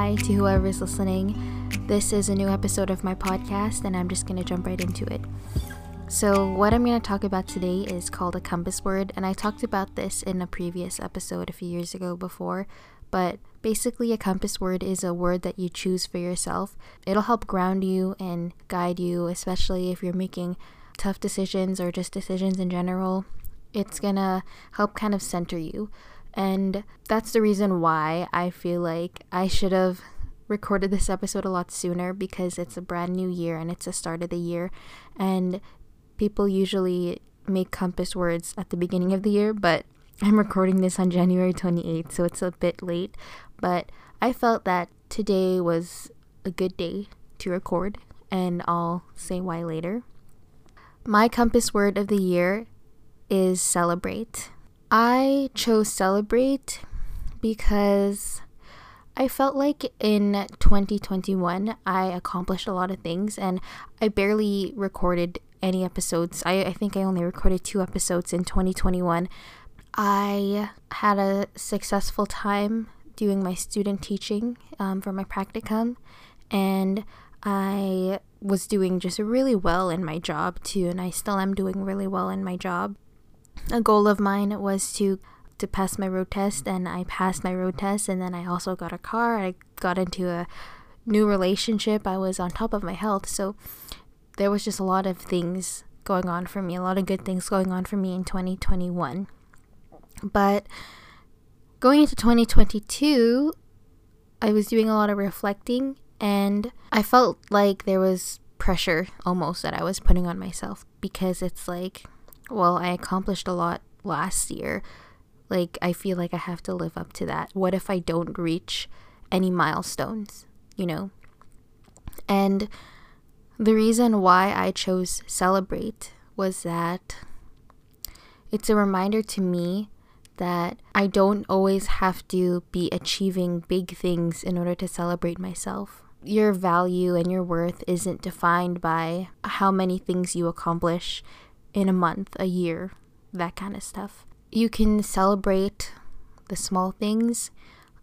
Hi to whoever's listening. This is a new episode of my podcast, and I'm just going to jump right into it. So, what I'm going to talk about today is called a compass word, and I talked about this in a previous episode a few years ago before. But basically, a compass word is a word that you choose for yourself. It'll help ground you and guide you, especially if you're making tough decisions or just decisions in general. It's gonna help kind of center you. And that's the reason why I feel like I should have recorded this episode a lot sooner because it's a brand new year and it's the start of the year. And people usually make compass words at the beginning of the year, but I'm recording this on January 28th, so it's a bit late. But I felt that today was a good day to record, and I'll say why later. My compass word of the year is celebrate. I chose celebrate because I felt like in 2021 I accomplished a lot of things and I barely recorded any episodes. I, I think I only recorded two episodes in 2021. I had a successful time doing my student teaching um, for my practicum and I was doing just really well in my job too, and I still am doing really well in my job a goal of mine was to to pass my road test and I passed my road test and then I also got a car. I got into a new relationship. I was on top of my health. So there was just a lot of things going on for me, a lot of good things going on for me in 2021. But going into 2022, I was doing a lot of reflecting and I felt like there was pressure almost that I was putting on myself because it's like well, I accomplished a lot last year. Like, I feel like I have to live up to that. What if I don't reach any milestones, you know? And the reason why I chose Celebrate was that it's a reminder to me that I don't always have to be achieving big things in order to celebrate myself. Your value and your worth isn't defined by how many things you accomplish in a month, a year, that kind of stuff. You can celebrate the small things.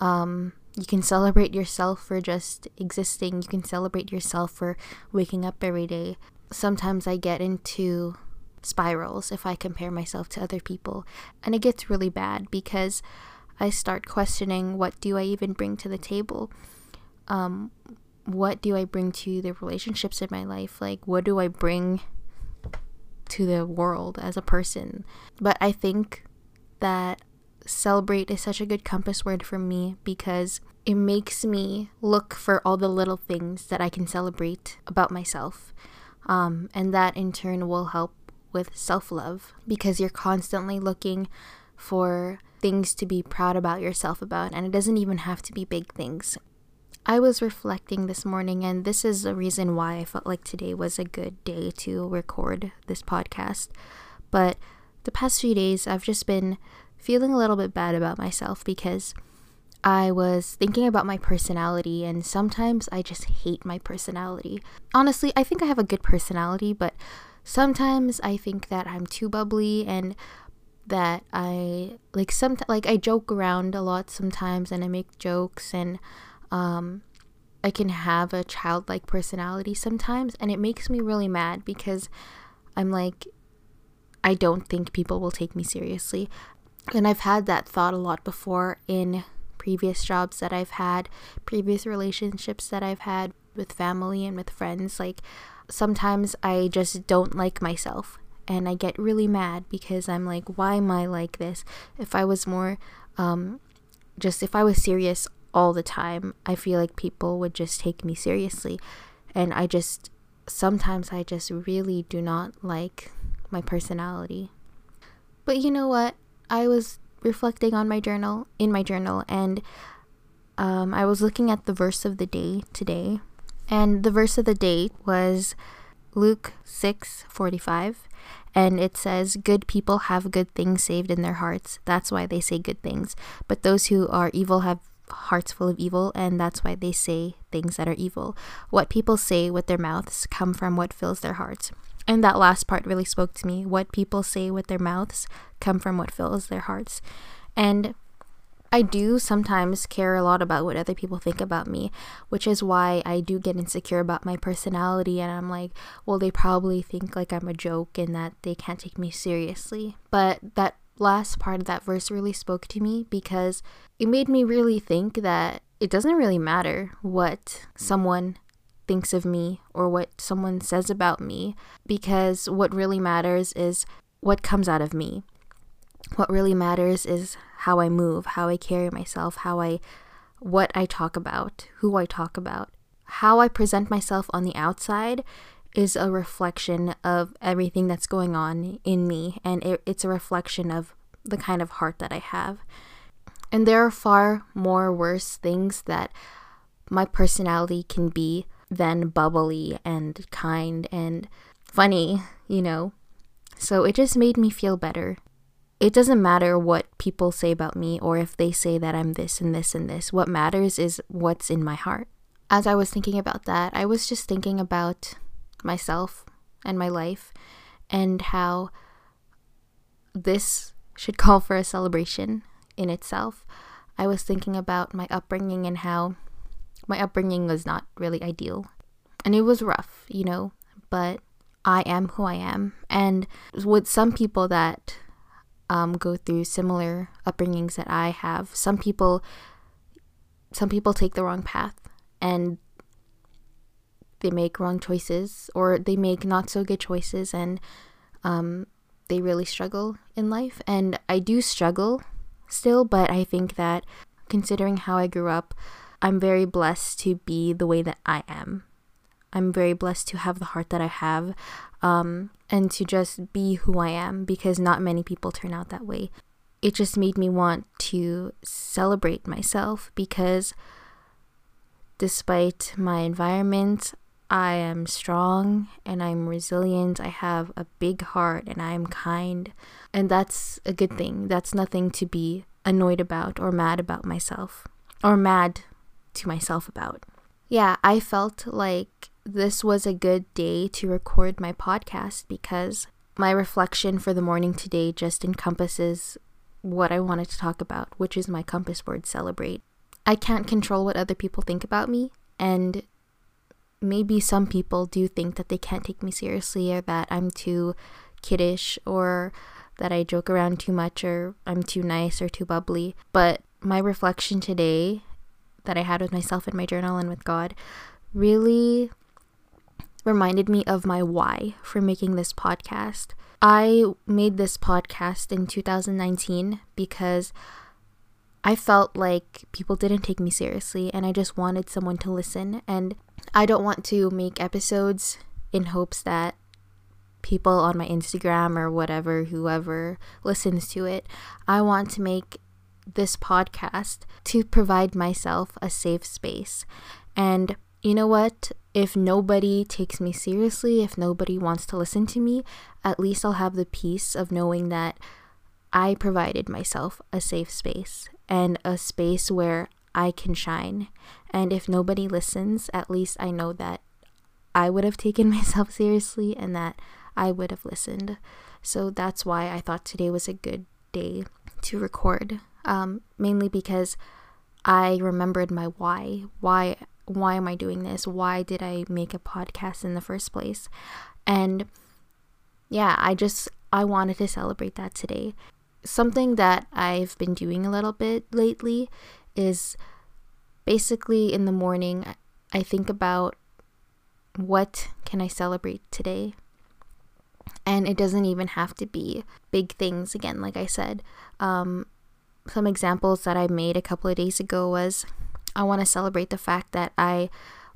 Um, you can celebrate yourself for just existing. You can celebrate yourself for waking up every day. Sometimes I get into spirals if I compare myself to other people, and it gets really bad because I start questioning what do I even bring to the table? Um, what do I bring to the relationships in my life? Like, what do I bring to the world as a person. But I think that celebrate is such a good compass word for me because it makes me look for all the little things that I can celebrate about myself. Um, and that in turn will help with self love because you're constantly looking for things to be proud about yourself about. And it doesn't even have to be big things. I was reflecting this morning, and this is the reason why I felt like today was a good day to record this podcast. But the past few days, I've just been feeling a little bit bad about myself because I was thinking about my personality, and sometimes I just hate my personality. Honestly, I think I have a good personality, but sometimes I think that I'm too bubbly and that I like some like I joke around a lot sometimes and I make jokes and um, I can have a childlike personality sometimes, and it makes me really mad because I'm like, I don't think people will take me seriously. And I've had that thought a lot before in previous jobs that I've had, previous relationships that I've had with family and with friends. Like, sometimes I just don't like myself and I get really mad because I'm like, why am I like this? If I was more, um, just if I was serious all the time, I feel like people would just take me seriously. And I just, sometimes I just really do not like my personality. But you know what? I was reflecting on my journal, in my journal, and um, I was looking at the verse of the day today. And the verse of the day was Luke 6 45. And it says, Good people have good things saved in their hearts. That's why they say good things. But those who are evil have hearts full of evil, and that's why they say things that are evil. What people say with their mouths come from what fills their hearts. And that last part really spoke to me. What people say with their mouths come from what fills their hearts. And I do sometimes care a lot about what other people think about me, which is why I do get insecure about my personality and I'm like, well, they probably think like I'm a joke and that they can't take me seriously. But that last part of that verse really spoke to me because it made me really think that it doesn't really matter what someone thinks of me or what someone says about me because what really matters is what comes out of me. What really matters is how I move, how I carry myself, how I what I talk about, who I talk about. How I present myself on the outside is a reflection of everything that's going on in me, and it, it's a reflection of the kind of heart that I have. And there are far more worse things that my personality can be than bubbly and kind and funny, you know. So it just made me feel better. It doesn't matter what people say about me or if they say that I'm this and this and this. What matters is what's in my heart. As I was thinking about that, I was just thinking about myself and my life and how this should call for a celebration in itself. I was thinking about my upbringing and how my upbringing was not really ideal. And it was rough, you know, but I am who I am. And with some people that um, go through similar upbringings that I have, some people some people take the wrong path and they make wrong choices or they make not so good choices and um, they really struggle in life. And I do struggle still, but I think that considering how I grew up, I'm very blessed to be the way that I am. I'm very blessed to have the heart that I have um, and to just be who I am because not many people turn out that way. It just made me want to celebrate myself because despite my environment, I am strong and I'm resilient. I have a big heart and I'm kind. And that's a good thing. That's nothing to be annoyed about or mad about myself or mad to myself about. Yeah, I felt like this was a good day to record my podcast because my reflection for the morning today just encompasses what I wanted to talk about, which is my compass word celebrate. I can't control what other people think about me, and maybe some people do think that they can't take me seriously or that I'm too kiddish or that I joke around too much or I'm too nice or too bubbly. But my reflection today that I had with myself in my journal and with God really reminded me of my why for making this podcast. I made this podcast in 2019 because I felt like people didn't take me seriously and I just wanted someone to listen. And I don't want to make episodes in hopes that people on my Instagram or whatever, whoever listens to it, I want to make this podcast to provide myself a safe space. And you know what? If nobody takes me seriously, if nobody wants to listen to me, at least I'll have the peace of knowing that I provided myself a safe space and a space where I can shine. And if nobody listens, at least I know that I would have taken myself seriously and that I would have listened. So that's why I thought today was a good day to record. Um, mainly because I remembered my why. Why why am I doing this? Why did I make a podcast in the first place? And yeah, I just I wanted to celebrate that today. Something that I've been doing a little bit lately is basically in the morning I think about what can I celebrate today? And it doesn't even have to be big things again like I said. Um, some examples that I made a couple of days ago was I want to celebrate the fact that I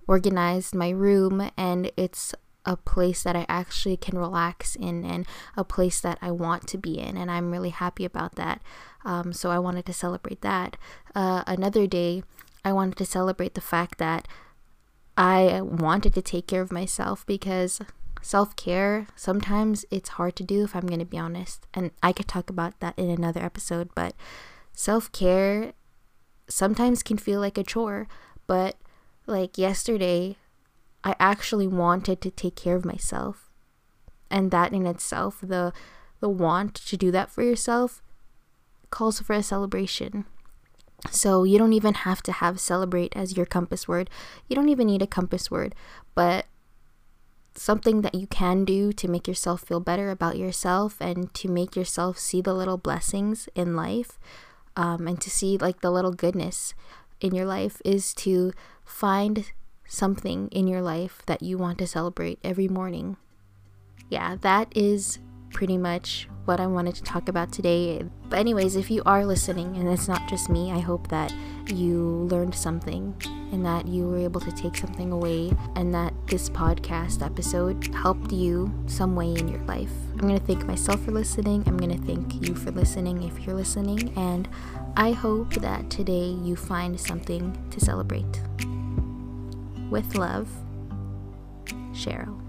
organized my room and it's a place that I actually can relax in and a place that I want to be in. And I'm really happy about that. Um, so I wanted to celebrate that. Uh, another day, I wanted to celebrate the fact that I wanted to take care of myself because self care sometimes it's hard to do if I'm going to be honest. And I could talk about that in another episode, but self care sometimes can feel like a chore, but like yesterday, I actually wanted to take care of myself. And that in itself, the the want to do that for yourself calls for a celebration. So you don't even have to have celebrate as your compass word. You don't even need a compass word, but something that you can do to make yourself feel better about yourself and to make yourself see the little blessings in life um, and to see like the little goodness in your life is to find something in your life that you want to celebrate every morning. Yeah, that is pretty much what I wanted to talk about today. But, anyways, if you are listening and it's not just me, I hope that you learned something and that you were able to take something away and that this podcast episode helped you some way in your life. I'm going to thank myself for listening. I'm going to thank you for listening if you're listening. And I hope that today you find something to celebrate. With love, Cheryl.